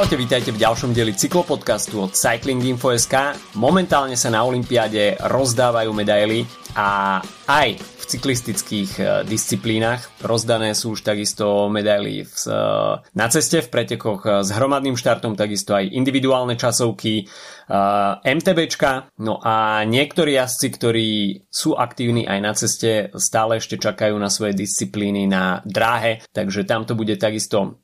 Čaute, vítajte v ďalšom dieli cyklopodcastu od Cycling Info.sk. Momentálne sa na Olympiáde rozdávajú medaily a aj v cyklistických e, disciplínach. Rozdané sú už takisto medaily e, na ceste v pretekoch e, s hromadným štartom, takisto aj individuálne časovky, MTBčka. No a niektorí jazdci, ktorí sú aktívni aj na ceste, stále ešte čakajú na svoje disciplíny na dráhe, takže tam to bude takisto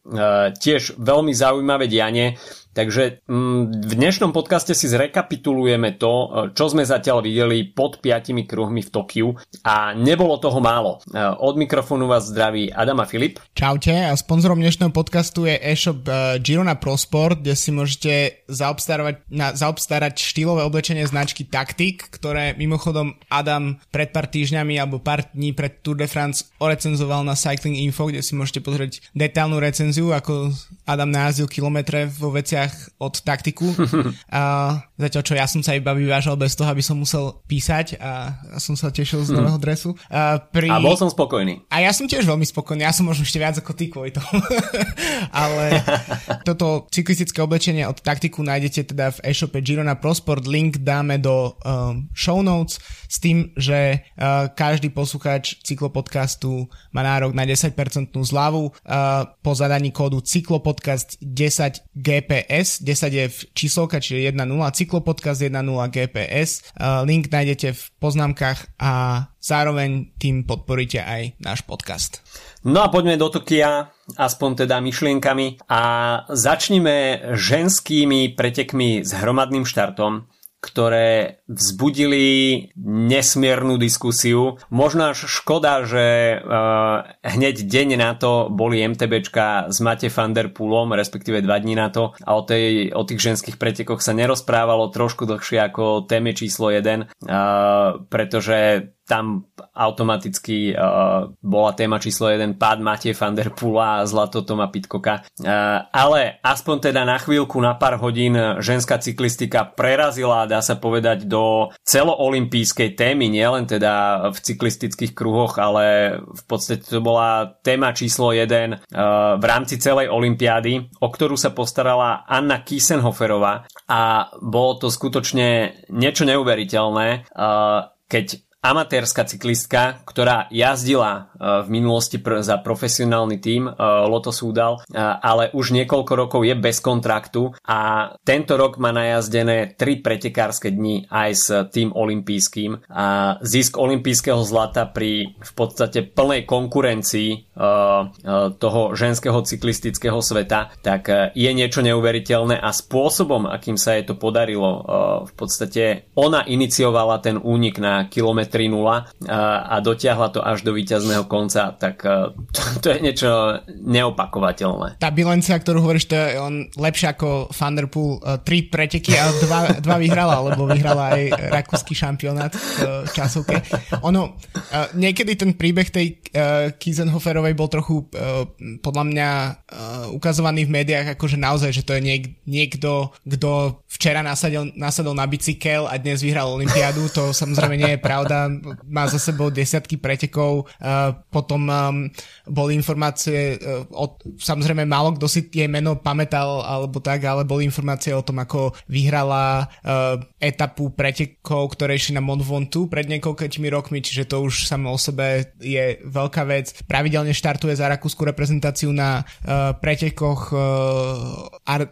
tiež veľmi zaujímavé dianie. Takže mm, v dnešnom podcaste si zrekapitulujeme to, e, čo sme zatiaľ videli pod piatimi kruhmi v Tokiu a nebolo toho málo. E, od mikrofónu vás zdraví Adam a Filip. Čaute a sponzorom dnešného podcastu je e-shop e, Girona Pro Sport, kde si môžete zaobstarať, na, zaobstarať štýlové oblečenie značky Tactic, ktoré mimochodom Adam pred pár týždňami alebo pár dní pred Tour de France orecenzoval na Cycling Info, kde si môžete pozrieť detailnú recenziu, ako Adam najazdil kilometre vo veciach od taktiku. a zatiaľ čo ja som sa iba vyvážal bez toho, aby som musel písať a som sa tešil z nového dresu. A, pri... a bol som spokojný. A ja som tiež veľmi spokojný, ja som možno ešte viac ako ty kvôli tomu. Ale toto cyklistické oblečenie od taktiku nájdete teda v e-shope Girona Prosport, link dáme do um, show notes s tým, že uh, každý poslucháč cyklopodcastu má nárok na 10% zľavu uh, po zadaní kódu cyklopodcast 10 GPS, 10 je v číslovka, čiže 1.0, cyklopodcast 1.0 GPS, link nájdete v poznámkach a zároveň tým podporíte aj náš podcast. No a poďme do Tokia, aspoň teda myšlienkami. A začnime ženskými pretekmi s hromadným štartom ktoré vzbudili nesmiernu diskusiu. Možno až škoda, že uh, hneď deň na to boli MTBčka s Mate van der Poolom, respektíve dva dní na to a o, tej, o tých ženských pretekoch sa nerozprávalo trošku dlhšie ako téme číslo 1, uh, pretože tam automaticky uh, bola téma číslo 1 pád Matej van der Pula a zlato Toma Pitkoka. Uh, ale aspoň teda na chvíľku, na pár hodín ženská cyklistika prerazila, dá sa povedať, do celoolimpijskej témy, nielen teda v cyklistických kruhoch, ale v podstate to bola téma číslo 1 uh, v rámci celej olympiády, o ktorú sa postarala Anna Kiesenhoferová a bolo to skutočne niečo neuveriteľné, uh, keď amatérska cyklistka, ktorá jazdila e, v minulosti za profesionálny tím e, Loto Súdal, e, ale už niekoľko rokov je bez kontraktu a tento rok má najazdené tri pretekárske dni aj s tým olympijským. A zisk olympijského zlata pri v podstate plnej konkurencii toho ženského cyklistického sveta, tak je niečo neuveriteľné a spôsobom, akým sa jej to podarilo, v podstate ona iniciovala ten únik na kilometr 3-0 a dotiahla to až do víťazného konca, tak e, to, je niečo neopakovateľné. Tá bilancia, ktorú hovoríš, to je on lepšie ako Thunderpool. E, tri preteky a dva, dva vyhrala, lebo vyhrala aj rakúsky šampionát v e, časovke. Ono, niekedy ten príbeh tej Kiesenhoferovej bol trochu podľa mňa ukazovaný v médiách, akože naozaj, že to je niek- niekto, kto včera nasadil, nasadil na bicykel a dnes vyhral Olympiádu. To samozrejme nie je pravda má za sebou desiatky pretekov, potom um, boli informácie, uh, o, samozrejme málo kto si jej meno pamätal alebo tak, ale boli informácie o tom, ako vyhrala uh, etapu pretekov, ktoré išli na Mont Ventoux pred niekoľkými rokmi, čiže to už samo o sebe je veľká vec. Pravidelne štartuje za rakúsku reprezentáciu na pretekoch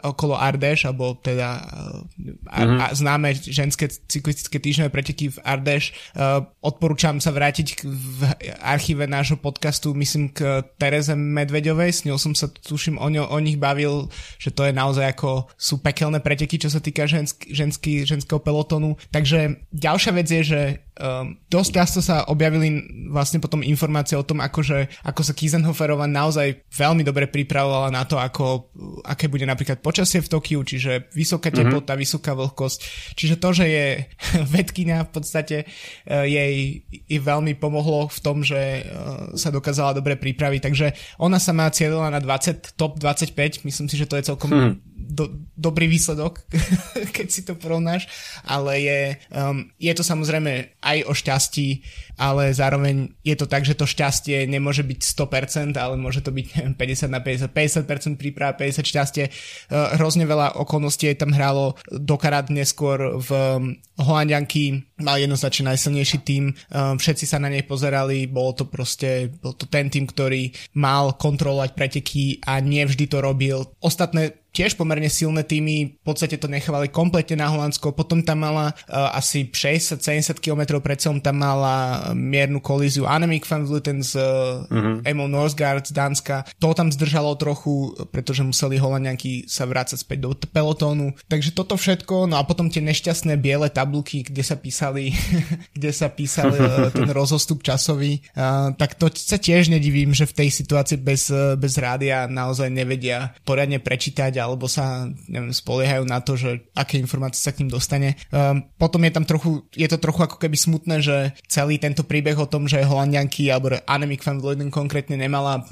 okolo Ardeš, alebo teda mm-hmm. a, a známe ženské cyklistické týždňové preteky v Ardeš. Uh, odporúčam sa vrátiť v archíve nášho podcastu, myslím k Tereze Medvedovej, s ňou som sa tuším o, ňo, o nich bavil, že to je naozaj ako sú pekelné preteky, čo sa týka žensk, ženský, ženského pelotonu. Takže ďalšia vec je, že um, dosť často sa objavili vlastne potom informácie o tom, akože, ako sa Kiesenhoferova naozaj veľmi dobre pripravovala na to, ako, aké bude napríklad počasie v Tokiu, čiže vysoká mhm. teplota, mm-hmm. vysoká vlhkosť. Čiže to, že je vedkynia v podstate uh, jej i veľmi pomohlo v tom, že uh, sa dokázala dobre pripraviť. Takže ona sa má cieľila na 20, top 25, myslím si, že to je celkom hmm do, dobrý výsledok, keď si to porovnáš, ale je, um, je to samozrejme aj o šťastí, ale zároveň je to tak, že to šťastie nemôže byť 100%, ale môže to byť 50 na 50, 50% príprava, 50 šťastie. Uh, hrozne veľa okolností tam hralo dokarát neskôr v um, Holandianky mal jednoznačne najsilnejší tým, um, všetci sa na nej pozerali, bolo to proste, bol to ten tým, ktorý mal kontrolovať preteky a nevždy to robil. Ostatné tiež pomerne silné týmy v podstate to nechávali kompletne na Holandsko, potom tam mala uh, asi 60-70 km pred sebou tam mala miernu kolíziu Annemiek van Vleuten z uh, mm-hmm. Emil Norsgaard z Dánska. To tam zdržalo trochu, pretože museli Holandianky sa vrácať späť do pelotónu. Takže toto všetko, no a potom tie nešťastné biele tabulky, kde sa písali, kde sa písali uh, ten rozostup časový, uh, tak to sa tiež nedivím, že v tej situácii bez, bez rádia naozaj nevedia poriadne prečítať alebo sa neviem, spoliehajú na to, že aké informácie sa k ním dostane. Um, potom je tam trochu, je to trochu ako keby smutné, že celý tento príbeh o tom, že Holandianky alebo Annemiek van Vleuten konkrétne nemala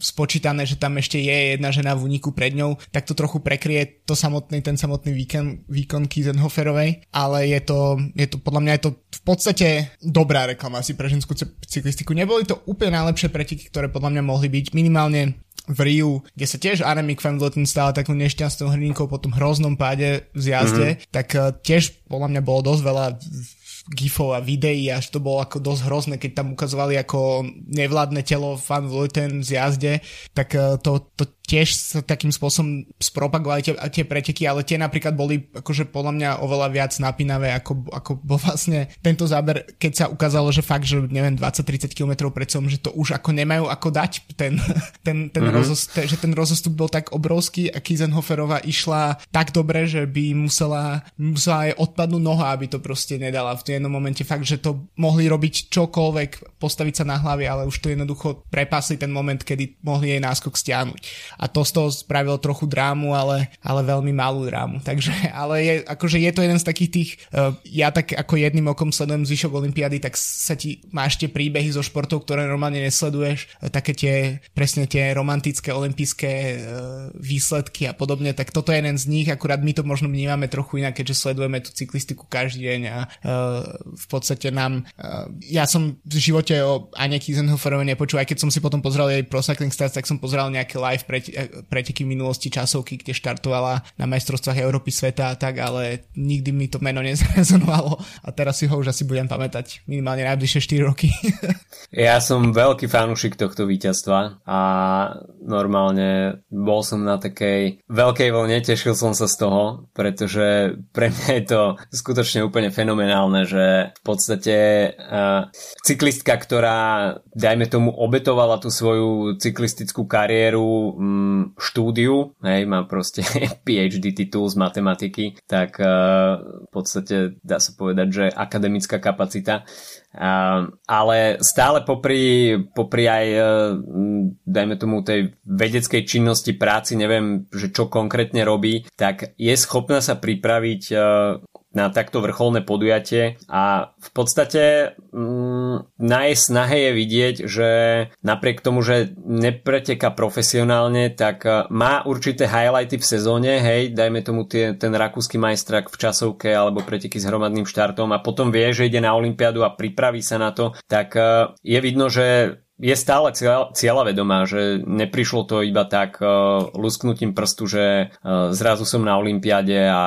spočítané, že tam ešte je jedna žena v úniku pred ňou, tak to trochu prekrie to samotný, ten samotný výkon, výkon Kiesenhoferovej, ale je to, je to, podľa mňa je to v podstate dobrá reklama asi pre ženskú cyklistiku. Neboli to úplne najlepšie preteky, ktoré podľa mňa mohli byť minimálne v Riu, kde sa tiež Annemiek van Vleuten stala takú nešťastnou hrdinkou po tom hroznom páde v zjazde, mm-hmm. tak uh, tiež podľa mňa bolo dosť veľa gifov a videí, až to bolo ako dosť hrozné, keď tam ukazovali ako nevládne telo Van Vleuten z jazde, tak uh, to, to tiež sa takým spôsobom spropagovali tie, tie preteky, ale tie napríklad boli akože podľa mňa oveľa viac napínavé, ako, ako bol vlastne tento záber, keď sa ukázalo, že fakt, že neviem, 20-30 km pred som, že to už ako nemajú ako dať ten, ten, ten, mm-hmm. rozost, že ten rozostup bol tak obrovský a Kizenhoferova išla tak dobre, že by musela, musela aj odpadnúť noha, aby to proste nedala v jednom momente fakt, že to mohli robiť čokoľvek, postaviť sa na hlavy, ale už to jednoducho prepasli ten moment, kedy mohli jej náskok stiahnuť a to z toho spravilo trochu drámu, ale, ale veľmi malú drámu. Takže, ale je, akože je to jeden z takých tých, uh, ja tak ako jedným okom sledujem zvyšok Olympiády, tak sa ti máš tie príbehy zo športov, ktoré normálne nesleduješ, uh, také tie, presne tie romantické olympijské uh, výsledky a podobne, tak toto je jeden z nich, akurát my to možno vnímame trochu inak, keďže sledujeme tú cyklistiku každý deň a uh, v podstate nám, uh, ja som v živote o Ane Kiesenhoferovej nepočul, aj keď som si potom pozrel jej Pro Cycling Stars, tak som pozrel nejaké live pre, preteky v minulosti časovky, kde štartovala na majstrovstvách Európy sveta a tak, ale nikdy mi to meno nezrezonovalo a teraz si ho už asi budem pamätať minimálne najbližšie 4 roky. ja som veľký fanúšik tohto víťazstva a normálne bol som na takej veľkej vlne, tešil som sa z toho, pretože pre mňa je to skutočne úplne fenomenálne, že v podstate uh, cyklistka, ktorá dajme tomu obetovala tú svoju cyklistickú kariéru um, štúdiu, hej, má proste PhD titul z matematiky, tak uh, v podstate dá sa povedať, že akademická kapacita. Ale stále popri, popri aj, uh, dajme tomu, tej vedeckej činnosti práci, neviem, že čo konkrétne robí, tak je schopná sa pripraviť uh, na takto vrcholné podujatie. A v podstate mm, na jej snahe je vidieť, že napriek tomu, že nepreteka profesionálne, tak e, má určité highlighty v sezóne, hej, dajme tomu tie, ten rakúsky majstrak v časovke alebo preteky s hromadným štartom a potom vie, že ide na Olympiádu a pripraví sa na to, tak e, je vidno, že je stále cieľa vedomá, že neprišlo to iba tak uh, lusknutím prstu, že uh, zrazu som na Olympiade a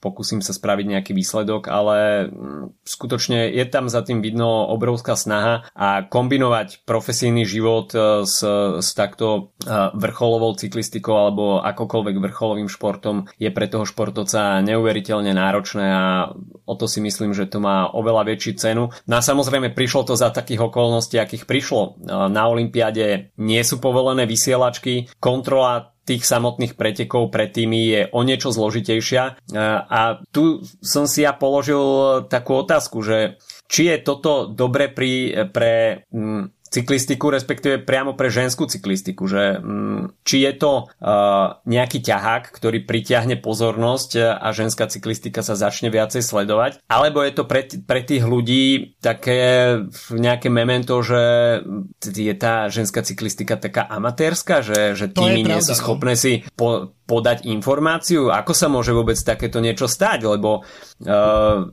pokúsim sa spraviť nejaký výsledok, ale um, skutočne je tam za tým vidno obrovská snaha a kombinovať profesijný život uh, s, s takto uh, vrcholovou cyklistikou alebo akokoľvek vrcholovým športom je pre toho športovca neuveriteľne náročné a o to si myslím, že to má oveľa väčšiu cenu. No a samozrejme prišlo to za takých okolností, akých prišlo prišlo. Na Olympiade nie sú povolené vysielačky, kontrola tých samotných pretekov pred tými je o niečo zložitejšia. A tu som si ja položil takú otázku, že či je toto dobre pri, pre cyklistiku, respektíve priamo pre ženskú cyklistiku, že mm, či je to nejaký ťahák, ktorý pritiahne pozornosť a ženská cyklistika sa začne viacej sledovať, alebo je to pre, pre tých ľudí také nejaké memento, že je tá ženská cyklistika taká amatérska, že, že týmy nie sú no. schopné si po, podať informáciu, ako sa môže vôbec takéto niečo stať, lebo uh,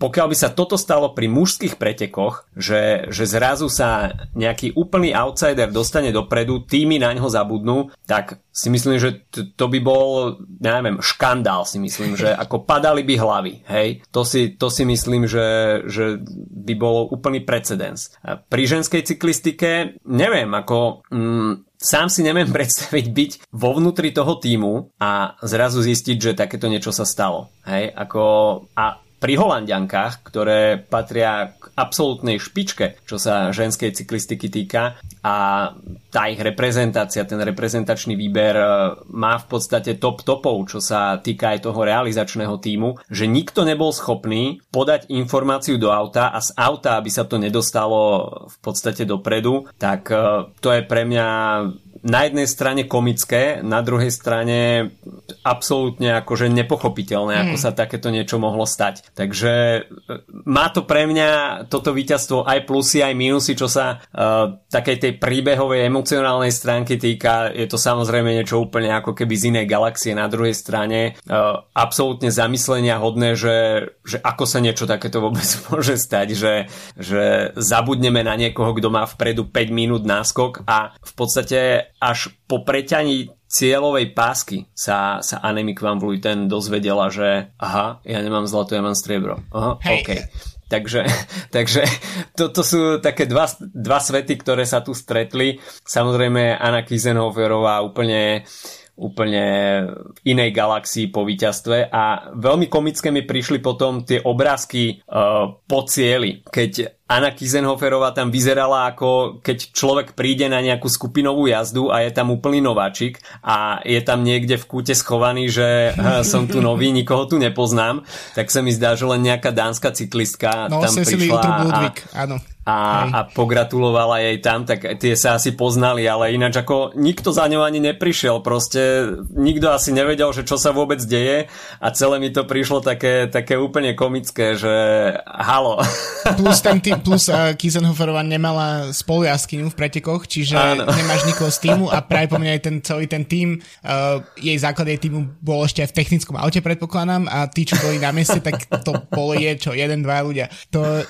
pokiaľ by sa toto stalo pri mužských pretekoch, že, že zrazu sa nejaký úplný outsider dostane dopredu, týmy na ňo zabudnú, tak si myslím, že to, to by bol, neviem, škandál si myslím, že ako padali by hlavy, hej. To si, to si myslím, že, že by bolo úplný precedens. Pri ženskej cyklistike, neviem, ako... Mm, sám si neviem predstaviť byť vo vnútri toho týmu a zrazu zistiť, že takéto niečo sa stalo. Hej, ako, a pri Holandiankách, ktoré patria k absolútnej špičke, čo sa ženskej cyklistiky týka. A tá ich reprezentácia, ten reprezentačný výber e, má v podstate top topov, čo sa týka aj toho realizačného týmu, že nikto nebol schopný podať informáciu do auta a z auta, aby sa to nedostalo v podstate dopredu, tak e, to je pre mňa na jednej strane komické, na druhej strane absolútne akože nepochopiteľné, mm. ako hmm. sa takéto niečo mohlo stať. Takže e, má to pre mňa toto víťazstvo aj plusy, aj minusy, čo sa uh, takej tej príbehovej, emocionálnej stránky týka. Je to samozrejme niečo úplne ako keby z inej galaxie. Na druhej strane uh, absolútne zamyslenia hodné, že, že ako sa niečo takéto vôbec môže stať, že, že zabudneme na niekoho, kto má vpredu 5 minút náskok a v podstate až po preťaní cieľovej pásky sa, sa Anemic Van Vleuten dozvedela, že aha, ja nemám zlato, ja mám striebro. Aha, hey. OK. Takže, takže toto sú také dva, dva svety, ktoré sa tu stretli. Samozrejme Anna Kizenhoferová úplne úplne v inej galaxii po víťazstve a veľmi komické mi prišli potom tie obrázky uh, po cieli, keď Anna Kizenhoferová tam vyzerala ako keď človek príde na nejakú skupinovú jazdu a je tam úplný nováčik a je tam niekde v kúte schovaný, že som tu nový, nikoho tu nepoznám, tak sa mi zdá, že len nejaká dánska cyklistka no, tam prišla a, áno a, a pogratulovala jej tam, tak tie sa asi poznali, ale ináč ako nikto za ňou ani neprišiel, proste nikto asi nevedel, že čo sa vôbec deje a celé mi to prišlo také, také úplne komické, že halo. Plus, ten tým, plus uh, Kisenhoferová nemala spolujazkyňu v pretekoch, čiže Áno. nemáš nikoho z týmu a práve po mňa aj ten celý ten tým, uh, jej základ jej týmu bol ešte aj v technickom aute predpokladám a tí, čo boli na mieste, tak to bolo je čo, jeden, dva ľudia. To,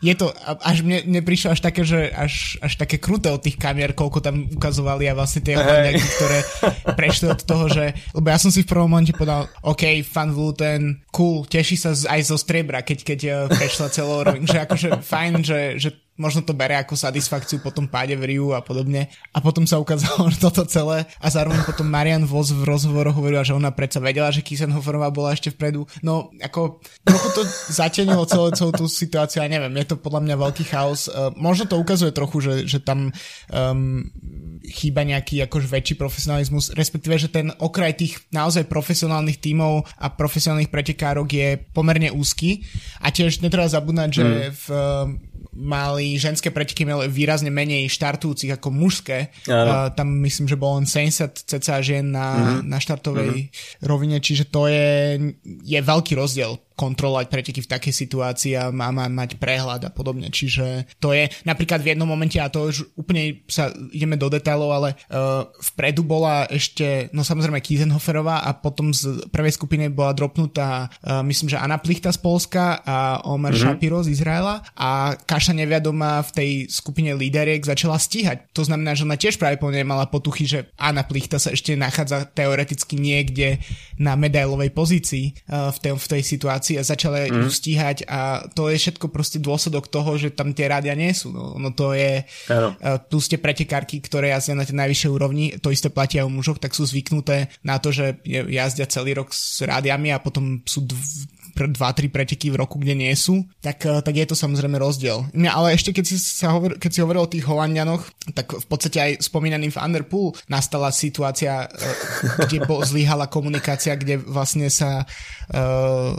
je to, až mne mne, mne prišlo až také, že až, až také kruté od tých kamier, koľko tam ukazovali a vlastne tie hey. ktoré prešli od toho, že, lebo ja som si v prvom momente povedal, OK, fan ten cool, teší sa aj zo striebra, keď, keď eh, prešla celou že akože fajn, že, že možno to bere ako satisfakciu po tom páde v Riu a podobne. A potom sa ukázalo toto celé a zároveň potom Marian Vos v rozhovoroch hovorila, že ona predsa vedela, že Kisenhoferová bola ešte vpredu. No, ako trochu to zatenilo celú, celú tú situáciu a neviem, je to podľa mňa veľký chaos. Uh, možno to ukazuje trochu, že, že tam um, chýba nejaký akož väčší profesionalizmus, respektíve, že ten okraj tých naozaj profesionálnych tímov a profesionálnych pretekárok je pomerne úzky a tiež netreba zabúdať, že mm. v mali ženské preteky výrazne menej štartujúcich ako mužské. Uh, tam myslím, že bolo len 70 cca žien na, mm-hmm. na štartovej mm-hmm. rovine, čiže to je, je veľký rozdiel kontrolovať preteky v takej situácii a má, má mať prehľad a podobne. Čiže to je napríklad v jednom momente, a to už úplne sa ideme do detailov, ale uh, vpredu bola ešte, no samozrejme Kiesenhoferová a potom z prvej skupiny bola dropnutá, uh, myslím, že Anna Plichta z Polska a Omer mm-hmm. Shapiro z Izraela a Kaša Neviadoma v tej skupine líderiek začala stíhať. To znamená, že ona tiež práve mala potuchy, že Anna Plichta sa ešte nachádza teoreticky niekde na medailovej pozícii uh, v, tej, v tej situácii situácii a začali mm. ju stíhať a to je všetko proste dôsledok toho, že tam tie rádia nie sú. No, no to je, uh, tu ste pretekárky, ktoré jazdia na tej najvyššej úrovni, to isté platia o mužoch, tak sú zvyknuté na to, že jazdia celý rok s rádiami a potom sú dv- 2-3 preteky v roku, kde nie sú, tak, tak je to samozrejme rozdiel. Ale ešte keď si, sa hovor, keď si hovoril o tých Holandianoch, tak v podstate aj spomínaný v Underpool nastala situácia, kde zlyhala komunikácia, kde vlastne sa uh,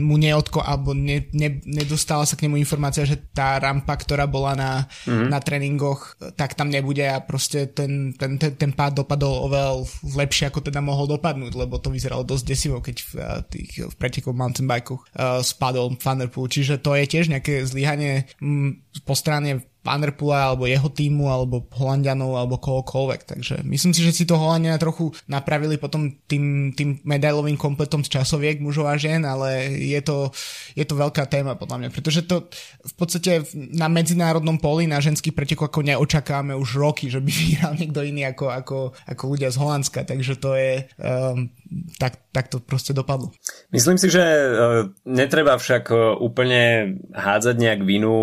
mu neodko, alebo ne, ne, nedostala sa k nemu informácia, že tá rampa, ktorá bola na, mm-hmm. na tréningoch, tak tam nebude a proste ten, ten, ten, ten pád dopadol oveľa lepšie, ako teda mohol dopadnúť, lebo to vyzeralo dosť desivo, keď v, tých, v pretekoch mountain bikeoch uh, spadol Thunderpool, čiže to je tiež nejaké zlyhanie m, po strane Vanderpoola alebo jeho týmu alebo Holandianov alebo kohokoľvek. Takže myslím si, že si to Holandiana trochu napravili potom tým, tým medailovým kompletom z časoviek mužov a žien, ale je to, je to veľká téma podľa mňa, pretože to v podstate na medzinárodnom poli na ženský preteku ako neočakávame už roky, že by vyhral niekto iný ako, ako, ako ľudia z Holandska, takže to je um, tak, tak to proste dopadlo. Myslím si, že uh, netreba však uh, úplne hádzať nejak vinu,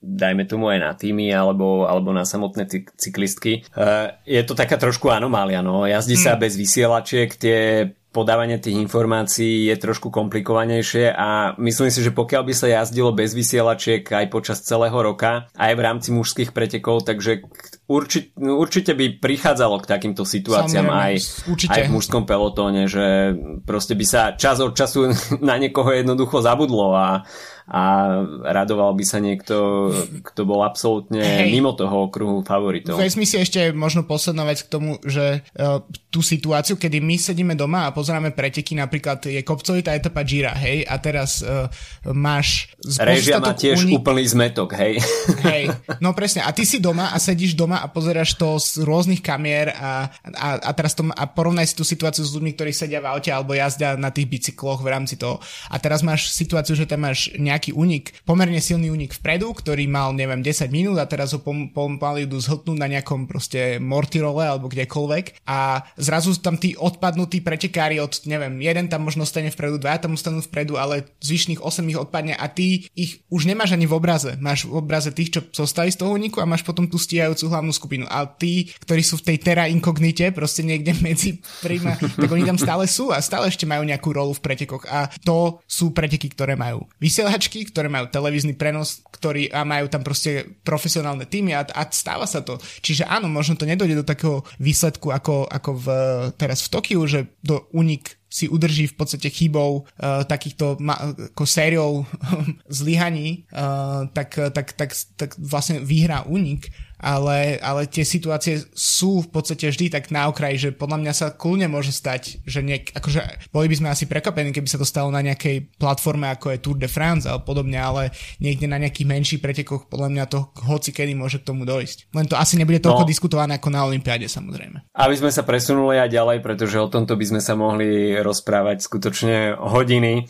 dajme tomu aj na týmy alebo, alebo na samotné cyklistky. Uh, je to taká trošku anomália, no. Jazdí hmm. sa bez vysielačiek, tie podávanie tých informácií je trošku komplikovanejšie a myslím si, že pokiaľ by sa jazdilo bez vysielačiek aj počas celého roka, aj v rámci mužských pretekov, takže určite, určite by prichádzalo k takýmto situáciám aj, aj v mužskom pelotóne, že proste by sa čas od času na niekoho jednoducho zabudlo a a radoval by sa niekto, kto bol absolútne hey. mimo toho okruhu favoritov. Vezmi si ešte možno posledná vec k tomu, že uh, tú situáciu, kedy my sedíme doma a pozeráme preteky, napríklad je kopcovitá etapa Gira, hej, a teraz uh, máš... Režia má tiež unik... úplný zmetok, hej. Hej, no presne, a ty si doma a sedíš doma a pozeráš to z rôznych kamier a, a, a teraz to, a porovnaj si tú situáciu s ľuďmi, ktorí sedia v aute alebo jazdia na tých bicykloch v rámci toho. A teraz máš situáciu, že tam máš nejak nejaký únik, pomerne silný únik vpredu, ktorý mal, neviem, 10 minút a teraz ho pom- pomaly idú zhltnúť na nejakom proste mortirole alebo kdekoľvek a zrazu tam tí odpadnutí pretekári od, neviem, jeden tam možno stane vpredu, dva tam ostanú vpredu, ale zvyšných 8 ich odpadne a ty ich už nemáš ani v obraze. Máš v obraze tých, čo zostali z toho úniku a máš potom tú stíhajúcu hlavnú skupinu. A tí, ktorí sú v tej terra inkognite, proste niekde medzi príma, tak oni tam stále sú a stále ešte majú nejakú rolu v pretekoch a to sú preteky, ktoré majú vysielač značky, ktoré majú televízny prenos, ktorý, a majú tam proste profesionálne týmy a, a stáva sa to. Čiže áno, možno to nedojde do takého výsledku ako, ako v, teraz v Tokiu, že do unik si udrží v podstate chybou uh, takýchto ma- ako sériou zlyhaní, uh, tak, tak, tak, tak vlastne vyhrá únik ale, ale tie situácie sú v podstate vždy tak na okraji, že podľa mňa sa kľudne môže stať, že niek, akože boli by sme asi prekvapení, keby sa to stalo na nejakej platforme ako je Tour de France alebo podobne, ale niekde na nejakých menších pretekoch podľa mňa to hoci kedy môže k tomu dojsť. Len to asi nebude toľko no, diskutované ako na Olympiáde samozrejme. Aby sme sa presunuli aj ďalej, pretože o tomto by sme sa mohli rozprávať skutočne hodiny.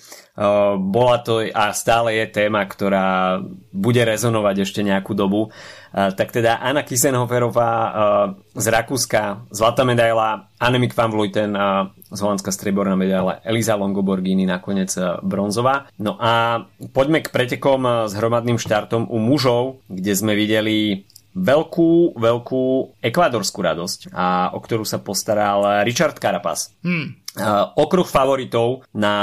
Bola to a stále je téma, ktorá bude rezonovať ešte nejakú dobu tak teda Anna Kisenhoferová z Rakúska, zlatá medaila, Annemiek van Vleuten, z Holandska streborná medaila, Eliza Longoborgini nakoniec bronzová. No a poďme k pretekom s hromadným štartom u mužov, kde sme videli veľkú, veľkú ekvádorskú radosť, a o ktorú sa postaral Richard Carapaz. Hmm. Okruh favoritov na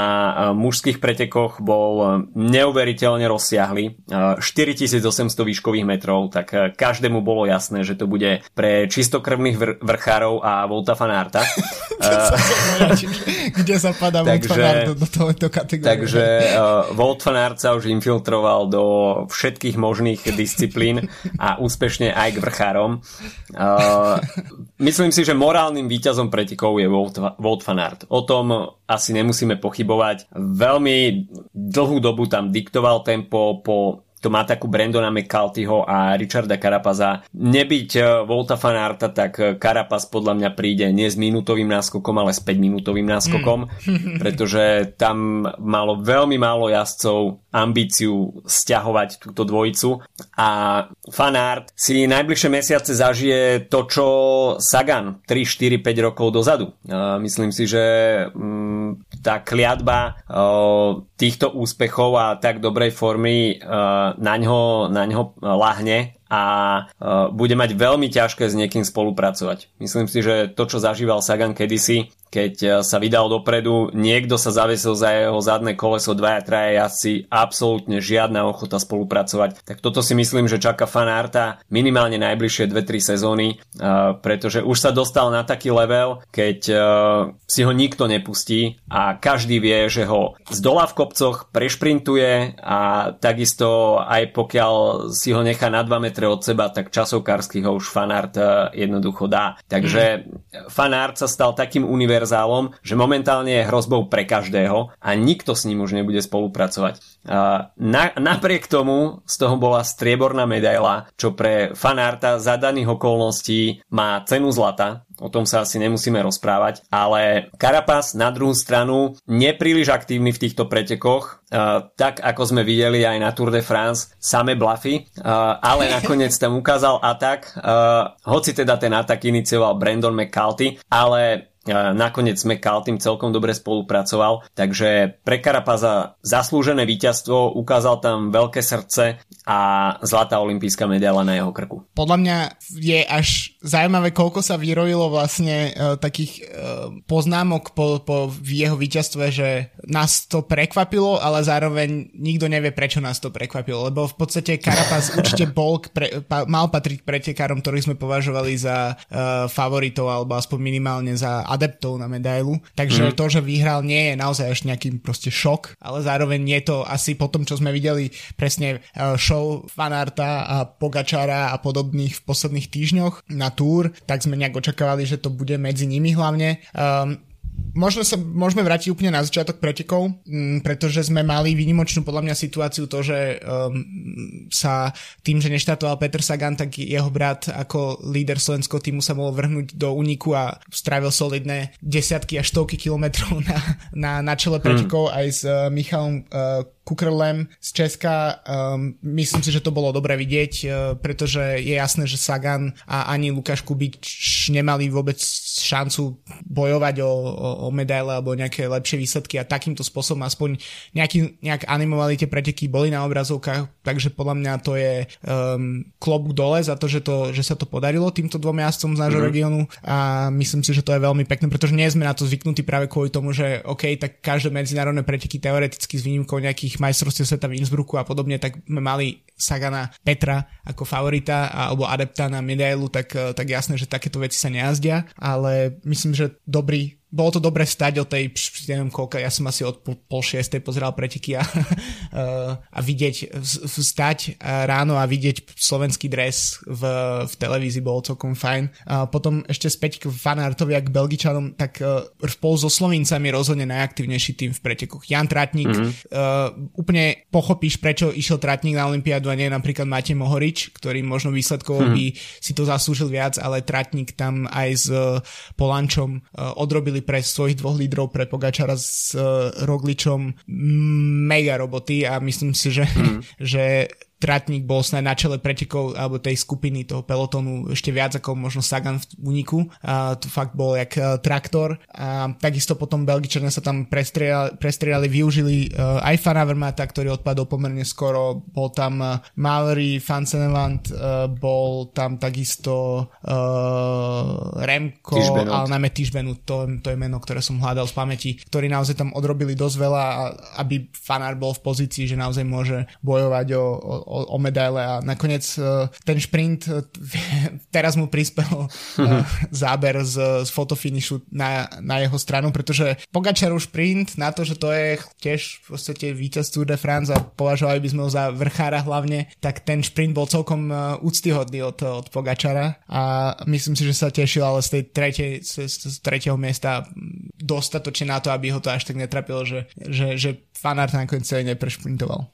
mužských pretekoch bol neuveriteľne rozsiahly. 4800 výškových metrov, tak každému bolo jasné, že to bude pre čistokrvných vr- vrchárov a Volta Fanarta. Kde sa padá Volt Fanart do tohoto kategórie? Takže Volt Fanart sa už infiltroval do všetkých možných disciplín a úspešne aj k vrchárom. Myslím si, že morálnym víťazom pretekov je Volt, Volt Fanart. O tom asi nemusíme pochybovať. Veľmi dlhú dobu tam diktoval tempo po to má takú Brandona McCaltyho a Richarda Carapaza. Nebyť e, Volta Fanarta, tak Carapaz podľa mňa príde nie s minútovým náskokom, ale s 5 minútovým náskokom, mm. pretože tam malo veľmi málo jazdcov ambíciu stiahovať túto dvojicu a Fanart si najbližšie mesiace zažije to, čo Sagan 3, 4, 5 rokov dozadu. Myslím si, že mm, tá kliatba týchto úspechov a tak dobrej formy na ňo, na ňo lahne a bude mať veľmi ťažké s niekým spolupracovať. Myslím si, že to, čo zažíval Sagan kedysi, keď e, sa vydal dopredu, niekto sa zavesil za jeho zadné koleso, dvaja, traja jazdci, absolútne žiadna ochota spolupracovať. Tak toto si myslím, že čaká fanárta minimálne najbližšie 2-3 sezóny, e, pretože už sa dostal na taký level, keď e, si ho nikto nepustí a každý vie, že ho z dola v kopcoch prešprintuje a takisto aj pokiaľ si ho nechá na 2 metre od seba, tak časovkársky ho už fanart jednoducho dá. Takže fanart sa stal takým univerzálom, že momentálne je hrozbou pre každého a nikto s ním už nebude spolupracovať. Na, napriek tomu z toho bola strieborná medaila, čo pre fanárta za daných okolností má cenu zlata, o tom sa asi nemusíme rozprávať, ale Carapaz na druhú stranu nepríliš aktívny v týchto pretekoch, uh, tak ako sme videli aj na Tour de France, same blafy, uh, ale nakoniec tam ukázal atak, uh, hoci teda ten atak inicioval Brandon McCarthy, ale Nakoniec McCall tým celkom dobre spolupracoval, takže pre Karapaza zaslúžené víťazstvo, ukázal tam veľké srdce a zlatá olimpijská medaila na jeho krku. Podľa mňa je až zaujímavé, koľko sa vyrojilo vlastne uh, takých uh, poznámok po, po jeho víťazstve, že nás to prekvapilo, ale zároveň nikto nevie, prečo nás to prekvapilo, lebo v podstate Karapaz určite bol, pre, pa, mal patriť pretekárom, ktorých sme považovali za uh, favoritov alebo aspoň minimálne za adeptov na medailu. Takže mm. to, že vyhral, nie je naozaj ešte nejaký proste šok, ale zároveň je to asi po tom, čo sme videli presne uh, show Fanarta a Pogačara a podobných v posledných týždňoch na túr, tak sme nejak očakávali, že to bude medzi nimi hlavne. Um, Možno sa môžeme vrátiť úplne na začiatok pretekov, mm, pretože sme mali výnimočnú podľa mňa situáciu to, že um, sa tým, že neštartoval Peter Sagan, tak jeho brat ako líder slovenského týmu sa mohol vrhnúť do úniku a strávil solidné desiatky až stovky kilometrov na, na, na čele hmm. pretekov hmm. aj s uh, Michalom uh, Kukrlem z Česka. Um, myslím si, že to bolo dobre vidieť, uh, pretože je jasné, že Sagan a ani Lukáš Kubič nemali vôbec šancu bojovať o, o, o medaile alebo nejaké lepšie výsledky a takýmto spôsobom aspoň nejaký, nejak animovali tie preteky, boli na obrazovkách, takže podľa mňa to je um, klobúk dole za to že, to, že sa to podarilo týmto dvom jazdcom z nášho mm-hmm. regiónu a myslím si, že to je veľmi pekné, pretože nie sme na to zvyknutí práve kvôli tomu, že OK, tak každé medzinárodné preteky teoreticky s výnimkou nejakých majstrovstiev sveta v Innsbrucku a podobne, tak sme mali Sagana Petra ako favorita alebo adepta na medailu, tak, tak jasné, že takéto veci sa nejazdia, ale myslím, že dobrý bolo to dobre stať o tej, neviem koľko, ja som asi od pol, pol šiestej pozeral preteky a, a vidieť, vstať ráno a vidieť slovenský dres v, v televízii bolo celkom fajn. A potom ešte späť k fanartovi a k Belgičanom, tak uh, spolu so Slovincami rozhodne najaktívnejší tým v pretekoch. Jan Tratník, mm-hmm. uh, úplne pochopíš, prečo išiel Tratník na Olympiádu a nie napríklad Matej Mohorič, ktorý možno výsledkovo mm-hmm. by si to zaslúžil viac, ale Tratník tam aj s uh, Polančom uh, odrobili pre svojich dvoch lídrov, pre Pogačara s uh, Rogličom mega roboty a myslím si, že, mm. že Tratník bol snad na čele pretekov alebo tej skupiny toho pelotonu ešte viac ako možno Sagan v úniku. A to fakt bol jak uh, traktor. A takisto potom Belgičania sa tam prestriali, prestriali využili uh, aj Fanavermata, ktorý odpadol pomerne skoro. Bol tam uh, Mallory, Fansenevant, uh, bol tam takisto uh, Remko, Tižbenut. ale najmä Tižbenut, to, to je meno, ktoré som hľadal z pamäti, ktorí naozaj tam odrobili dosť veľa, aby Fanár bol v pozícii, že naozaj môže bojovať o, o, o, o medaile a nakoniec uh, ten šprint, uh, teraz mu prispel uh, záber z, z fotofinišu na, na jeho stranu, pretože Pogačarov šprint na to, že to je tiež v podstate víťaz Tour de France a považovali by sme ho za vrchára hlavne, tak ten šprint bol celkom úctyhodný od, od Pogačara a myslím si, že sa tešil ale z tej tretej, z, z tretieho miesta dostatočne na to, aby ho to až tak netrapilo, že, že, že fanart nakoniec celý neprešprintoval.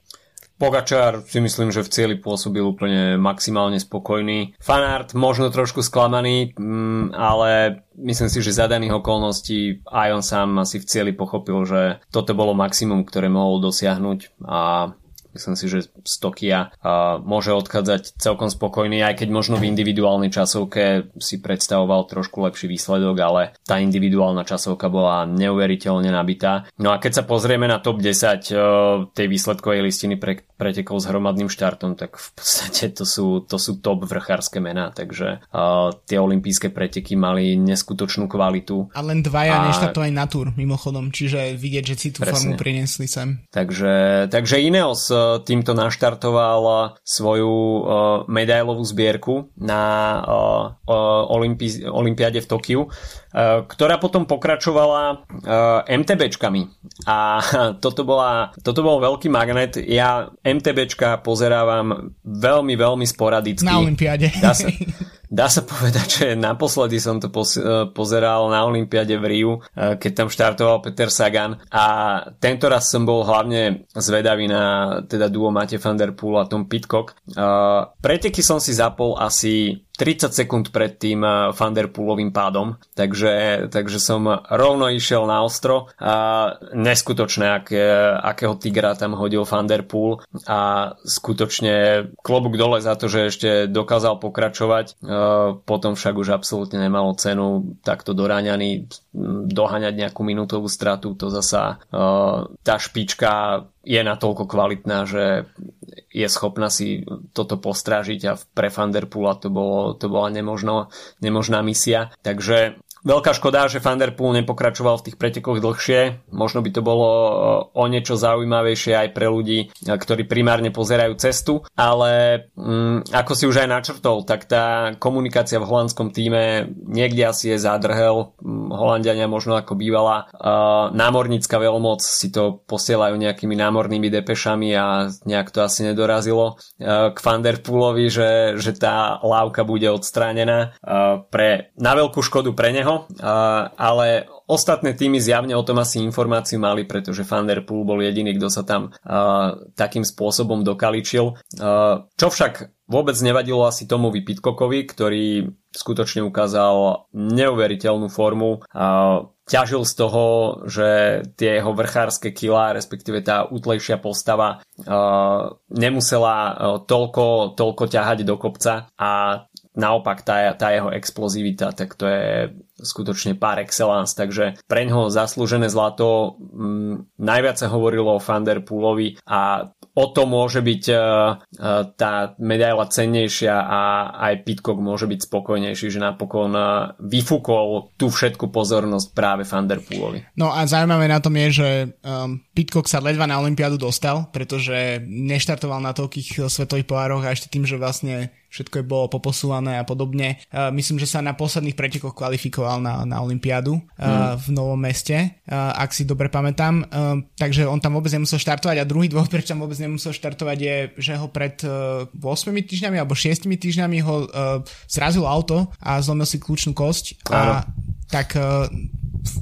Pogačár si myslím, že v cieli pôsobil úplne maximálne spokojný. Fanart možno trošku sklamaný, mm, ale myslím si, že za daných okolností aj on sám asi v cieli pochopil, že toto bolo maximum, ktoré mohol dosiahnuť a myslím si, že z Tokia uh, môže odchádzať celkom spokojný, aj keď možno v individuálnej časovke si predstavoval trošku lepší výsledok, ale tá individuálna časovka bola neuveriteľne nabitá. No a keď sa pozrieme na top 10 uh, tej výsledkovej listiny pre, pretekov s hromadným štartom, tak v podstate to sú, to sú top vrchárske mená, takže uh, tie olympijské preteky mali neskutočnú kvalitu. A len dvaja a... neštartovali na túr, mimochodom, čiže vidieť, že si tú Presne. formu priniesli sem. Takže, takže Ineos e, týmto naštartoval e, svoju uh, medailovú zbierku na uh, uh, Olympi- Olympiáde v Tokiu, ktorá potom pokračovala MTBčkami. A toto, bola, toto bol veľký magnet. Ja MTBčka pozerávam veľmi, veľmi sporadicky. Na Olympiáde. Dá sa, Dá sa povedať, že naposledy som to pozeral na Olympiade v Riu, e, keď tam štartoval Peter Sagan a tento raz som bol hlavne zvedavý na teda duo Mate van der Poel a Tom Pitcock. E, preteky som si zapol asi 30 sekúnd pred tým eh, Van pádom, takže, takže som rovno išiel na ostro a neskutočné, aké, akého tigra tam hodil Van a skutočne klobúk dole za to, že ešte dokázal pokračovať, eh, potom však už absolútne nemalo cenu takto doráňaný doháňať nejakú minútovú stratu, to zasa eh, tá špička je natoľko kvalitná, že je schopná si toto postrážiť a pre Fanderpoola to, bolo, to bola nemožno, nemožná misia. Takže Veľká škoda, že Van Der nepokračoval v tých pretekoch dlhšie. Možno by to bolo o niečo zaujímavejšie aj pre ľudí, ktorí primárne pozerajú cestu, ale mm, ako si už aj načrtol, tak tá komunikácia v holandskom týme niekde asi je zádrhel. Mm, Holandiania možno ako bývala uh, námornícka veľmoc si to posielajú nejakými námornými depešami a nejak to asi nedorazilo uh, k Van že, že tá lávka bude odstránená uh, pre, na veľkú škodu pre neho neho, ale ostatné týmy zjavne o tom asi informáciu mali, pretože Van Der bol jediný, kto sa tam takým spôsobom dokaličil. Čo však vôbec nevadilo asi tomu Pitcockovi, ktorý skutočne ukázal neuveriteľnú formu. Ťažil z toho, že tie jeho vrchárske kila, respektíve tá útlejšia postava nemusela toľko, toľko ťahať do kopca a naopak tá, tá jeho explozivita, tak to je skutočne par excellence, takže pre ňoho zaslúžené zlato mm, najviac sa hovorilo o Van Der Poolovi a o to môže byť uh, tá medaila cennejšia a aj Pitcock môže byť spokojnejší, že napokon uh, vyfúkol tú všetku pozornosť práve Van Der Poolovi. No a zaujímavé na tom je, že um, Pitcock sa ledva na Olympiádu dostal, pretože neštartoval na toľkých svetových pohároch a ešte tým, že vlastne všetko je bolo poposúvané a podobne. Uh, myslím, že sa na posledných pretekoch kvalifikoval na, na Olympiádu uh, mm. v Novom meste, uh, ak si dobre pamätám. Uh, takže on tam vôbec nemusel štartovať a druhý dôvod, prečo tam vôbec nemusel štartovať je, že ho pred uh, 8 týždňami alebo 6 týždňami ho uh, zrazilo auto a zlomil si kľúčnú kosť Claro. a tak uh,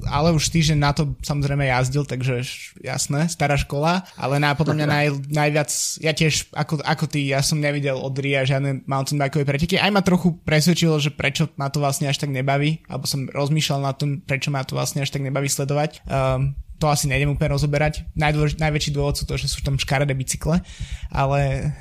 ale už týždeň na to samozrejme jazdil, takže jasné, stará škola, ale na, podľa mňa naj, najviac, ja tiež ako, ako ty, ja som nevidel od Ria žiadne mountainbikeové preteky, aj ma trochu presvedčilo, že prečo ma to vlastne až tak nebaví, alebo som rozmýšľal na tom, prečo ma to vlastne až tak nebaví sledovať. Um, to asi nejdem úplne rozoberať. Najdôlež, najväčší dôvod sú to, že sú tam škaredé bicykle, ale,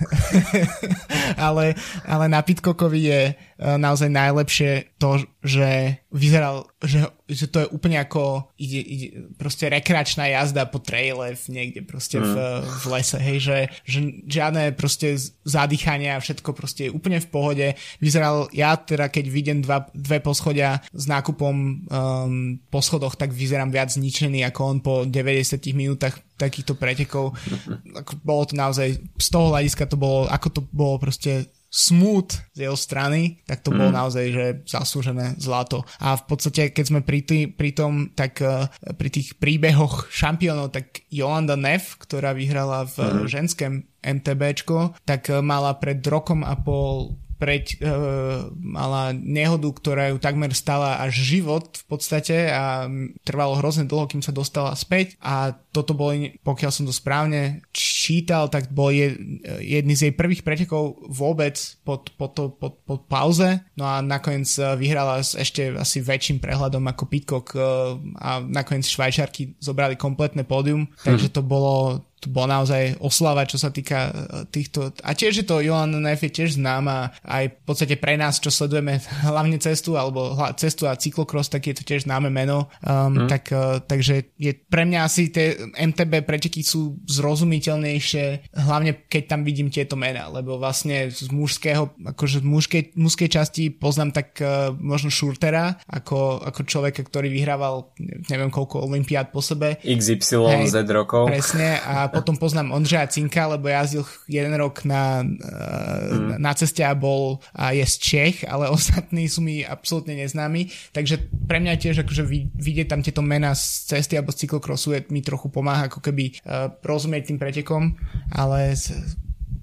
ale, ale na Pitcockovi je e, naozaj najlepšie to, že vyzeral, že, že to je úplne ako ide, ide, proste rekreačná jazda po traile niekde proste mm. v, v lese, hej, že, že žiadne proste zadýchania a všetko proste je úplne v pohode. Vyzeral, ja teda keď vidím dva, dve poschodia s nákupom um, po schodoch, tak vyzerám viac zničený ako on po 90 minútach takýchto pretekov. Ako bolo to naozaj, z toho hľadiska to bolo, ako to bolo proste smooth z jeho strany, tak to mm. bolo naozaj, že zaslúžené zlato. A v podstate, keď sme pri, tý, pri tom, tak uh, pri tých príbehoch šampiónov, tak Jolanda Neff, ktorá vyhrala v mm. ženskom MTBčko, tak uh, mala pred rokom a pol preť, uh, mala nehodu, ktorá ju takmer stala až život v podstate a trvalo hrozne dlho, kým sa dostala späť. A toto boli, pokiaľ som to správne čítal, tak bol je, jedný z jej prvých pretekov vôbec pod, pod, to, pod, pod pauze. No a nakoniec e, vyhrala s ešte asi väčším prehľadom ako Pitcock uh, a nakoniec Švajčarky zobrali kompletné pódium, takže to bolo to bola naozaj oslava, čo sa týka týchto. A tiež je to, Johan Neff je tiež známa aj v podstate pre nás, čo sledujeme hlavne cestu, alebo cestu a cyklokros, tak je to tiež známe meno. Um, mm. tak, uh, takže je pre mňa asi tie MTB preteky sú zrozumiteľnejšie, hlavne keď tam vidím tieto mená, lebo vlastne z mužského, akože z mužskej, mužskej časti poznám tak uh, možno Šurtera, ako, ako človeka, ktorý vyhrával neviem koľko olimpiád po sebe. XY Z rokov. Presne a potom poznám Ondřeja Cinka, lebo jazdil jeden rok na, uh, mm. na ceste a bol a je z Čech, ale ostatní sú mi absolútne neznámi, takže pre mňa tiež akože vidieť tam tieto mená z cesty alebo z cyklokrosu je, mi trochu pomáha ako keby uh, rozumieť tým pretekom, ale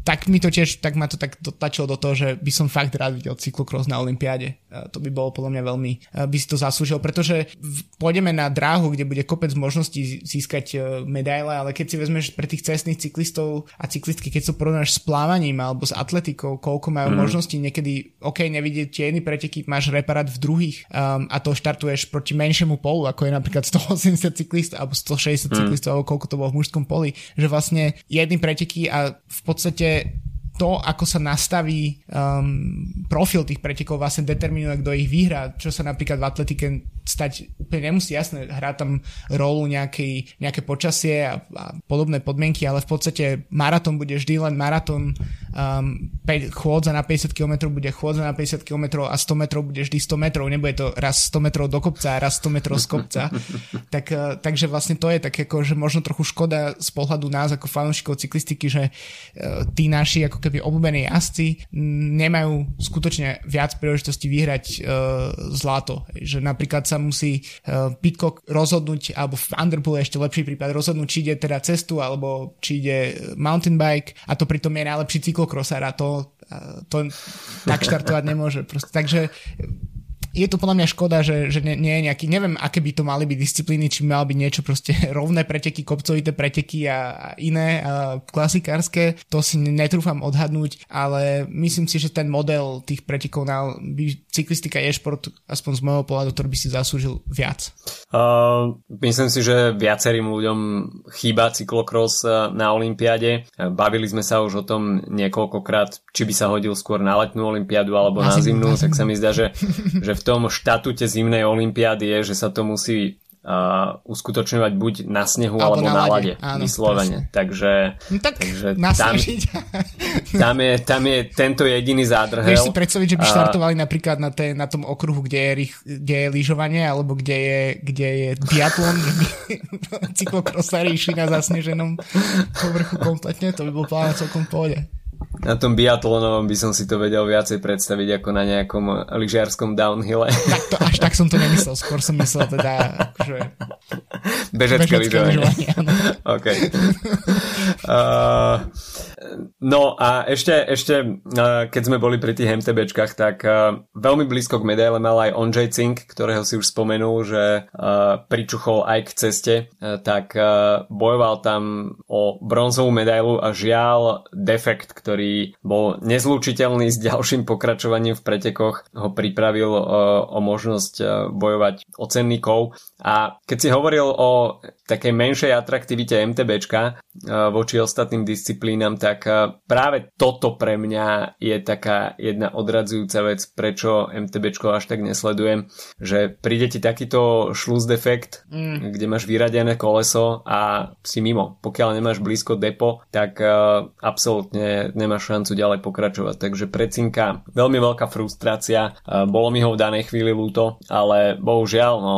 tak mi to tiež, tak ma to tak dotlačilo do toho, že by som fakt rád videl cyklokros na Olympiáde. To by bolo podľa mňa veľmi, by si to zaslúžil, pretože pôjdeme na dráhu, kde bude kopec možností získať e, medaile, ale keď si vezmeš pre tých cestných cyklistov a cyklistky, keď sa porovnáš s plávaním alebo s atletikou, koľko majú mm. možností, niekedy, OK, nevidieť tie jedny preteky, máš reparát v druhých um, a to štartuješ proti menšiemu polu, ako je napríklad 180 cyklistov alebo 160 mm. cyklistov, alebo koľko to bolo v mužskom poli, že vlastne jedny preteky a v podstate to, ako sa nastaví um, profil tých pretekov, vlastne determinuje, kto ich vyhrá, čo sa napríklad v atletike stať úplne nemusí, jasné, hrá tam rolu nejakej, nejaké počasie a, a podobné podmienky, ale v podstate maratón bude vždy len maratón, um, chôdza na 50 km bude chôdza na 50 km a 100 metrov bude vždy 100 metrov, nebude to raz 100 metrov do kopca a raz 100 metrov z kopca. tak, uh, takže vlastne to je tak ako, že možno trochu škoda z pohľadu nás ako fanúšikov cyklistiky, že uh, tí naši ako keby obľúbení jazdci nemajú skutočne viac príležitosti vyhrať uh, zlato. Že napríklad sa musí uh, Pitcock rozhodnúť, alebo v Underpool ešte lepší prípad, rozhodnúť, či ide teda cestu, alebo či ide mountain bike a to pritom je najlepší cyklokrosár a to, uh, to tak štartovať nemôže. Proste, takže je to podľa mňa škoda, že, že nie, nie je nejaký, neviem, aké by to mali byť disciplíny, či mal byť niečo proste rovné preteky, kopcovité preteky a, a iné a klasikárske, to si netrúfam odhadnúť, ale myslím si, že ten model tých pretekov na by, cyklistika je šport, aspoň z môjho pohľadu, ktorý by si zaslúžil viac. Uh, myslím si, že viacerým ľuďom chýba cyklokros na Olympiade. Bavili sme sa už o tom niekoľkokrát, či by sa hodil skôr na letnú Olympiádu alebo na, na zimnú, tak sa mi zdá, že, že v tom štatute zimnej olympiády je, že sa to musí uh, uskutočňovať buď na snehu alebo, alebo na, na lade, áno, vyslovene. Presne. Takže, no tak takže tam, tam, je, tam je tento jediný zádrhel. Vieš si predstaviť, že by štartovali napríklad na, te, na tom okruhu, kde je, kde je lyžovanie alebo kde je, kde je biatlon, že by cyklokrosári išli na zasneženom povrchu kompletne, to by bol plán celkom pohode na tom biatlonovom by som si to vedel viacej predstaviť ako na nejakom lyžiarskom downhille. Tak to, až tak som to nemyslel, skôr som myslel teda akože... Bežecké, lyžovanie. OK. Uh, no a ešte, ešte uh, keď sme boli pri tých MTBčkách, tak uh, veľmi blízko k medaile mal aj Ondřej Cink, ktorého si už spomenul, že uh, pričuchol aj k ceste, tak bojoval tam o bronzovú medailu a žiaľ defekt, ktorý bol nezlučiteľný s ďalším pokračovaním v pretekoch, ho pripravil o, možnosť e, bojovať o cenníkov. A keď si hovoril o takej menšej atraktivite MTBčka e, voči ostatným disciplínam, tak e, práve toto pre mňa je taká jedna odradzujúca vec, prečo MTBčko až tak nesledujem, že príde ti takýto šluz defekt, mm. kde máš vyradené koleso a si mimo. Pokiaľ nemáš blízko depo, tak absolútne nemáš šancu ďalej pokračovať. Takže precinka veľmi veľká frustrácia. Bolo mi ho v danej chvíli ľúto, ale bohužiaľ, no,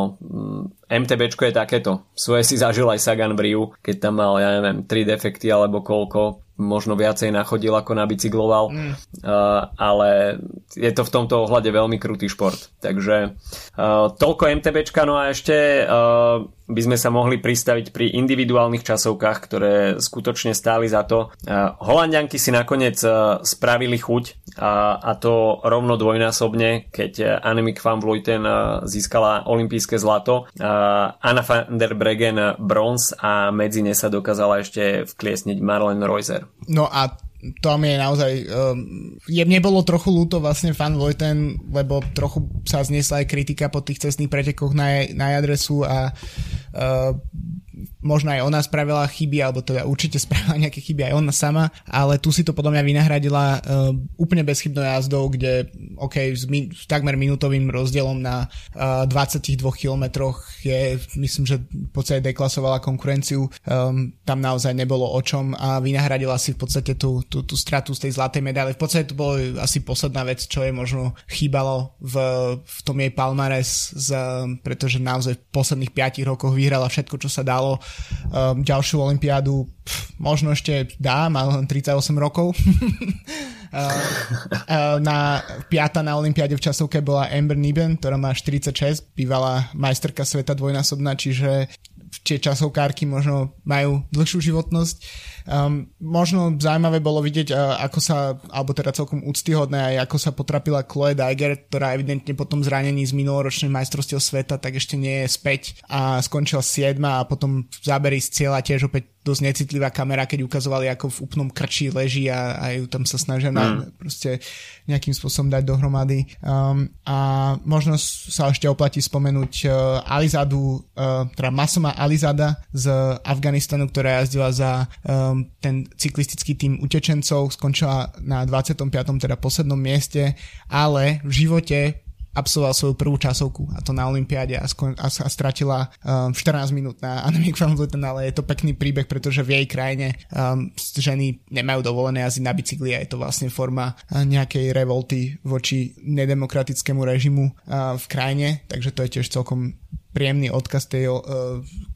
MTBčko je takéto. Svoje si zažil aj Sagan Briu, keď tam mal, ja neviem, 3 defekty alebo koľko možno viacej nachodil ako nabicykloval, mm. uh, ale je to v tomto ohľade veľmi krutý šport. Takže uh, toľko MTBčka, no a ešte uh, by sme sa mohli pristaviť pri individuálnych časovkách, ktoré skutočne stáli za to. Uh, Holandianky si nakoniec uh, spravili chuť a, a to rovno dvojnásobne, keď Annemiek van Vleuten uh, získala olympijské zlato, uh, Anna van der Bregen bronz a medzi ne sa dokázala ešte vkliesniť Marlene Reuser. No a to mi je naozaj... Um, je, mne bolo trochu ľúto vlastne fan Vojten, lebo trochu sa zniesla aj kritika po tých cestných pretekoch na, na adresu a uh, možno aj ona spravila chyby, alebo teda určite spravila nejaké chyby aj ona sama, ale tu si to podľa mňa vynahradila uh, úplne bezchybnou jazdou, kde OK, s, mi, s takmer minútovým rozdielom na uh, 22 kilometroch je, myslím, že v podstate deklasovala konkurenciu, um, tam naozaj nebolo o čom a vynahradila si v podstate tú, tú, tú stratu z tej zlatej medaily. V podstate to bolo asi posledná vec, čo je možno chýbalo v, v tom jej palmares, z, pretože naozaj v posledných 5 rokoch vyhrala všetko, čo sa dalo. Um, ďalšiu olympiádu možno ešte dá, má len 38 rokov. Uh, uh, na piata na Olympiáde v časovke bola Amber Niben, ktorá má 46, bývalá majsterka sveta dvojnásobná, čiže tie časovkárky možno majú dlhšiu životnosť. Um, možno zaujímavé bolo vidieť, uh, ako sa, alebo teda celkom úctyhodné aj ako sa potrapila Chloe Diger, ktorá evidentne po tom zranení z minuloročnej majstrovstiev sveta tak ešte nie je späť a skončila 7 a potom v záberi z cieľa tiež opäť dosť necitlivá kamera, keď ukazovali ako v úplnom krči leží a, a ju tam sa snažia mm. na, proste nejakým spôsobom dať dohromady. Um, a možno sa ešte oplatí spomenúť uh, Alizadu, uh, teda Masoma Alizada z Afganistanu, ktorá jazdila za um, ten cyklistický tým utečencov, skončila na 25. teda poslednom mieste, ale v živote absolvoval svoju prvú časovku a to na Olympiáde a, skon- a, a stratila um, 14 minút na Annemiek van Vleuten, ale je to pekný príbeh, pretože v jej krajine um, ženy nemajú dovolené jazdiť na bicykli a je to vlastne forma uh, nejakej revolty voči nedemokratickému režimu uh, v krajine, takže to je tiež celkom príjemný odkaz, tej, uh,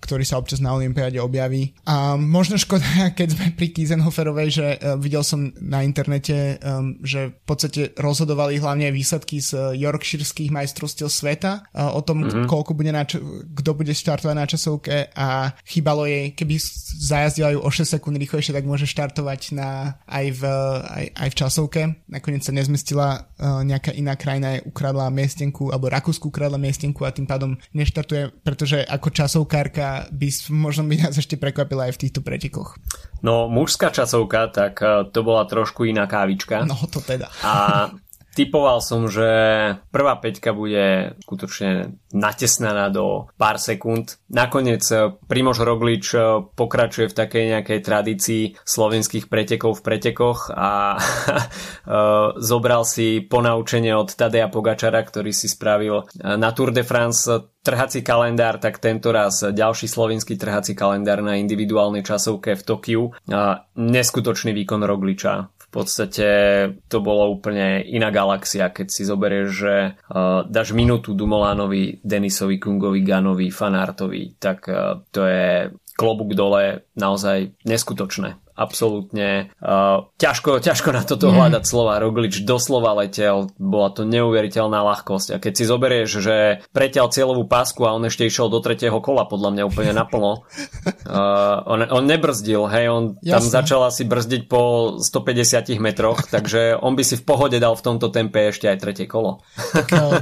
ktorý sa občas na Olympiáde objaví. A možno škoda, keď sme pri Kiesenhoferovej, že uh, videl som na internete, že v podstate rozhodovali hlavne výsledky z Yorkshireských majstrovstiev sveta uh, o tom, mm-hmm. koľko bude na kto bude štartovať na časovke a chýbalo jej, keby zajazdila ju o 6 sekúnd rýchlejšie, tak môže štartovať na, aj, v, aj, aj v časovke. Nakoniec sa nezmestila nejaká iná krajina, ukradla miestenku, alebo Rakúsku ukradla miestenku a tým pádom neštartovala štartuje, pretože ako časovkárka by možno by nás ešte prekvapila aj v týchto pretekoch. No, mužská časovka, tak eh, to bola trošku iná kávička. No, to teda. A Typoval som, že prvá peťka bude skutočne natesnaná do pár sekúnd. Nakoniec eh, Primož Roglič eh, pokračuje v takej nejakej tradícii slovenských pretekov v pretekoch a eh, zobral si ponaučenie od Tadeja Pogačara, ktorý si spravil na Tour de France trhací kalendár, tak tento raz ďalší slovenský trhací kalendár na individuálnej časovke v Tokiu. Neskutočný výkon Rogliča podstate to bolo úplne iná galaxia, keď si zoberieš, že uh, dáš minútu Dumolánovi, Denisovi, Kungovi, Ganovi, Fanartovi, tak uh, to je klobúk dole naozaj neskutočné absolútne uh, ťažko, ťažko na toto mm. hľadať slova. Roglič doslova letel, bola to neuveriteľná ľahkosť. A keď si zoberieš, že preťal cieľovú pásku a on ešte išiel do tretieho kola, podľa mňa úplne naplno. Uh, on, on nebrzdil, hej, on Jasne. tam začal asi brzdiť po 150 metroch, takže on by si v pohode dal v tomto tempe ešte aj tretie kolo. Tak, uh,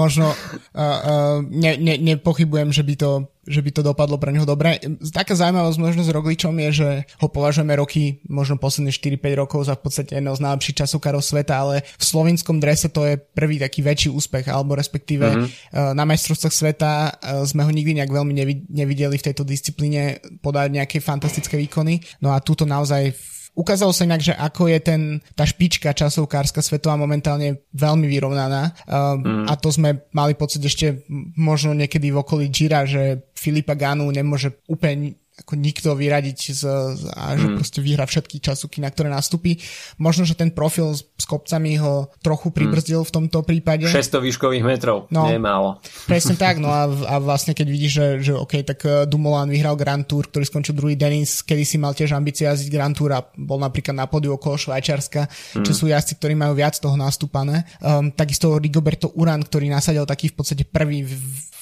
možno uh, uh, ne, ne, nepochybujem, že by to že by to dopadlo pre neho dobre. Taká zaujímavosť možno s Rogličom je, že ho považujeme roky, možno posledné 4-5 rokov za v podstate jedného z najlepších časovkárov sveta, ale v slovinskom drese to je prvý taký väčší úspech, alebo respektíve mm-hmm. na majstrovstvách sveta eh, sme ho nikdy nejak veľmi nevideli v tejto disciplíne podať nejaké fantastické výkony. No a túto naozaj Ukázalo sa inak, že ako je ten, tá špička časovkárska svetová momentálne veľmi vyrovnaná uh, mm. a to sme mali pocit ešte možno niekedy v okolí Gira, že Filipa Ganu nemôže úplne ako nikto vyradiť z, a že mm. proste vyhra všetky časovky, na ktoré nastúpi. Možno, že ten profil s, s kopcami ho trochu pribrzdil mm. v tomto prípade. 600 výškových metrov, no, nie málo. Presne tak, no a, a vlastne keď vidíš, že, že OK, tak eh, Dumoulin vyhral Grand Tour, ktorý skončil druhý Denis, kedy si mal tiež ambície jazdiť Grand Tour a bol napríklad na podiu okolo Švajčiarska, mm. čo sú jazdci, ktorí majú viac toho nastúpané. Um, takisto Rigoberto Uran, ktorý nasadil taký v podstate prvý v,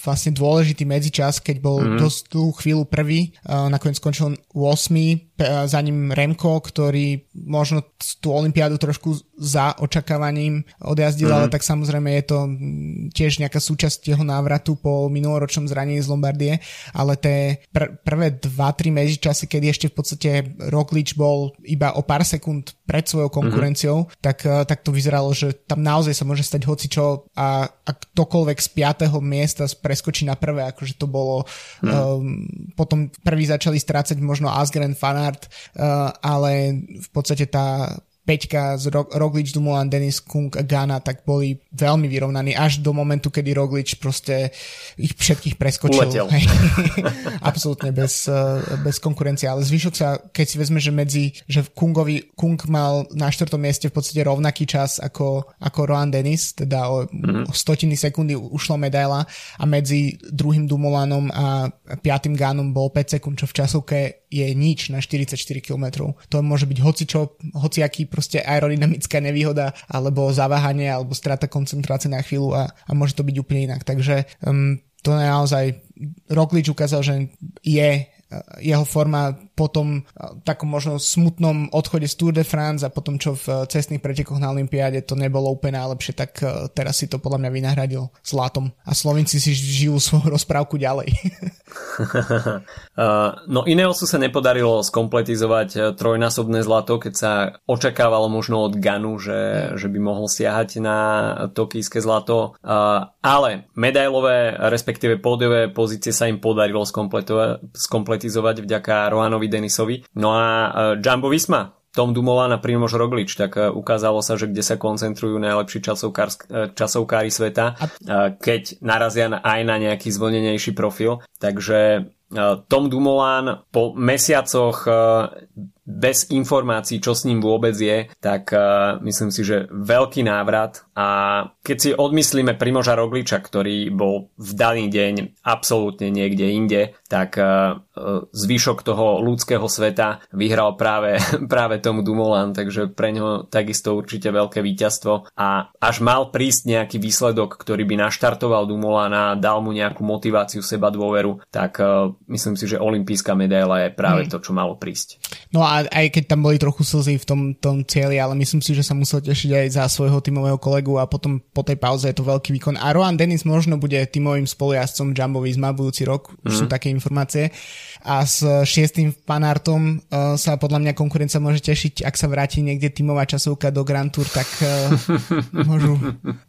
vlastne dôležitý medzičas, keď bol mm. dosť tú chvíľu prvý, nakoniec skončil 8 za ním Remko, ktorý možno tú olympiádu trošku za očakávaním odjazdil, mm. ale tak samozrejme je to tiež nejaká súčasť jeho návratu po minuloročnom zranení z Lombardie, ale tie pr- prvé 2-3 medzičasy, kedy ešte v podstate Roglič bol iba o pár sekúnd pred svojou konkurenciou, mm-hmm. tak, eh, tak to vyzeralo, že tam naozaj sa môže stať hocičo a, a ktokoľvek z 5. miesta preskočí na prvé, akože to bolo mm. um, potom prvý začali strácať možno Asgren Fanart, uh, ale v podstate tá Peťka z Ro- Roglič, Dumoulin, Denis Kung a Gana tak boli veľmi vyrovnaní až do momentu, kedy Roglič proste ich všetkých preskočil. Absolútne bez, eh, bez konkurencie, ale zvyšok sa, keď si vezme, že medzi, že Kungovi, Kung mal na štvrtom mieste v podstate rovnaký čas ako, ako Rohan Dennis, teda o, mm. o stotiny sekundy ušlo medaila a medzi druhým Dumoulinom a piatým Ganom bol 5 sekúnd, čo v časovke je nič na 44 km. To môže byť hocičo, hociaký proste aerodynamická nevýhoda, alebo zaváhanie, alebo strata koncentrácie na chvíľu a, a môže to byť úplne inak. Takže um, to naozaj Roglič ukázal, že je jeho forma po tom takom možno smutnom odchode z Tour de France a potom čo v cestných pretekoch na Olympiáde to nebolo úplne najlepšie, tak teraz si to podľa mňa vynahradil zlatom. A Slovinci si žijú svoju rozprávku ďalej. no Ineosu sa nepodarilo skompletizovať e, trojnásobné zlato, keď sa očakávalo možno od Ganu, že, že by mohol siahať na tokijské zlato, ale medailové, respektíve pódiové pozície sa im podarilo skompletizovať vďaka Rohanovi Denisovi. No a e, Jumbo Visma, Tom Dumoulin a Primož Roglič, tak e, ukázalo sa, že kde sa koncentrujú najlepší e, časovkári sveta, keď narazia aj na nejaký zvlnenejší profil. Takže Tom Dumoulin po mesiacoch bez informácií, čo s ním vôbec je, tak uh, myslím si, že veľký návrat a keď si odmyslíme Primoža Rogliča, ktorý bol v daný deň absolútne niekde inde, tak uh, zvyšok toho ľudského sveta vyhral práve, práve tomu Dumoulin, takže pre ňo takisto určite veľké víťazstvo a až mal prísť nejaký výsledok, ktorý by naštartoval Dumoulin a dal mu nejakú motiváciu, seba dôveru, tak uh, myslím si, že olimpijská medaila je práve mm. to, čo malo prísť. No a aj keď tam boli trochu slzy v tom, tom cieli, ale myslím si, že sa musel tešiť aj za svojho tímového kolegu a potom po tej pauze je to veľký výkon. A Rohan Dennis možno bude tímovým spolujazdcom Jumbo Visma budúci rok, už mm. sú mhm. také informácie. A s šiestým fanartom uh, sa podľa mňa konkurencia môže tešiť, ak sa vráti niekde tímová časovka do Grand Tour, tak uh, môžu,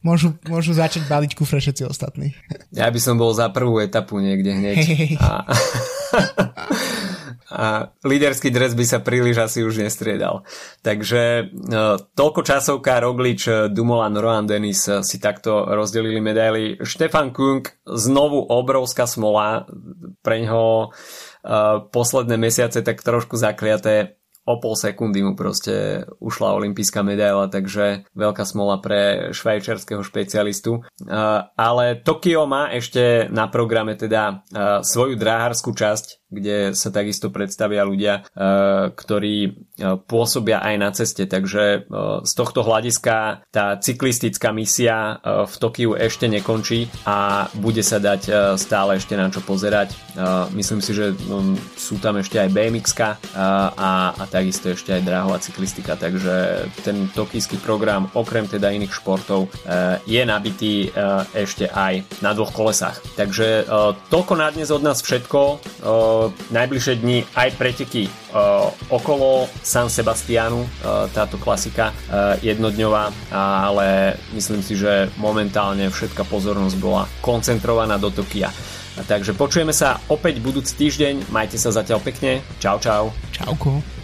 môžu, môžu začať baliť kufre všetci ostatní. Ja by som bol za prvú etapu niekde hneď. Hey. A... a líderský dres by sa príliš asi už nestriedal. Takže toľko časovka Roglič, Dumoulin, Rohan Dennis si takto rozdelili medaily. Štefan Kung znovu obrovská smola pre ňoho posledné mesiace tak trošku zakliaté o pol sekundy mu proste ušla olimpijská medaila, takže veľká smola pre švajčiarského špecialistu. Ale Tokio má ešte na programe teda svoju dráharskú časť, kde sa takisto predstavia ľudia, eh, ktorí eh, pôsobia aj na ceste. Takže eh, z tohto hľadiska tá cyklistická misia v Tokiu ešte nekončí a bude sa dať stále ešte na čo pozerať. Myslím si, že sú tam ešte aj BMX a, a takisto ešte aj dráhová cyklistika, takže ten tokijský program okrem teda iných športov je nabitý ešte aj na dvoch kolesách. Takže toľko na dnes od nás všetko najbližšie dni aj preteky uh, okolo San Sebastianu, uh, táto klasika uh, jednodňová, ale myslím si, že momentálne všetká pozornosť bola koncentrovaná do Tokia. Takže počujeme sa opäť budúci týždeň, majte sa zatiaľ pekne, čau čau. Čauko.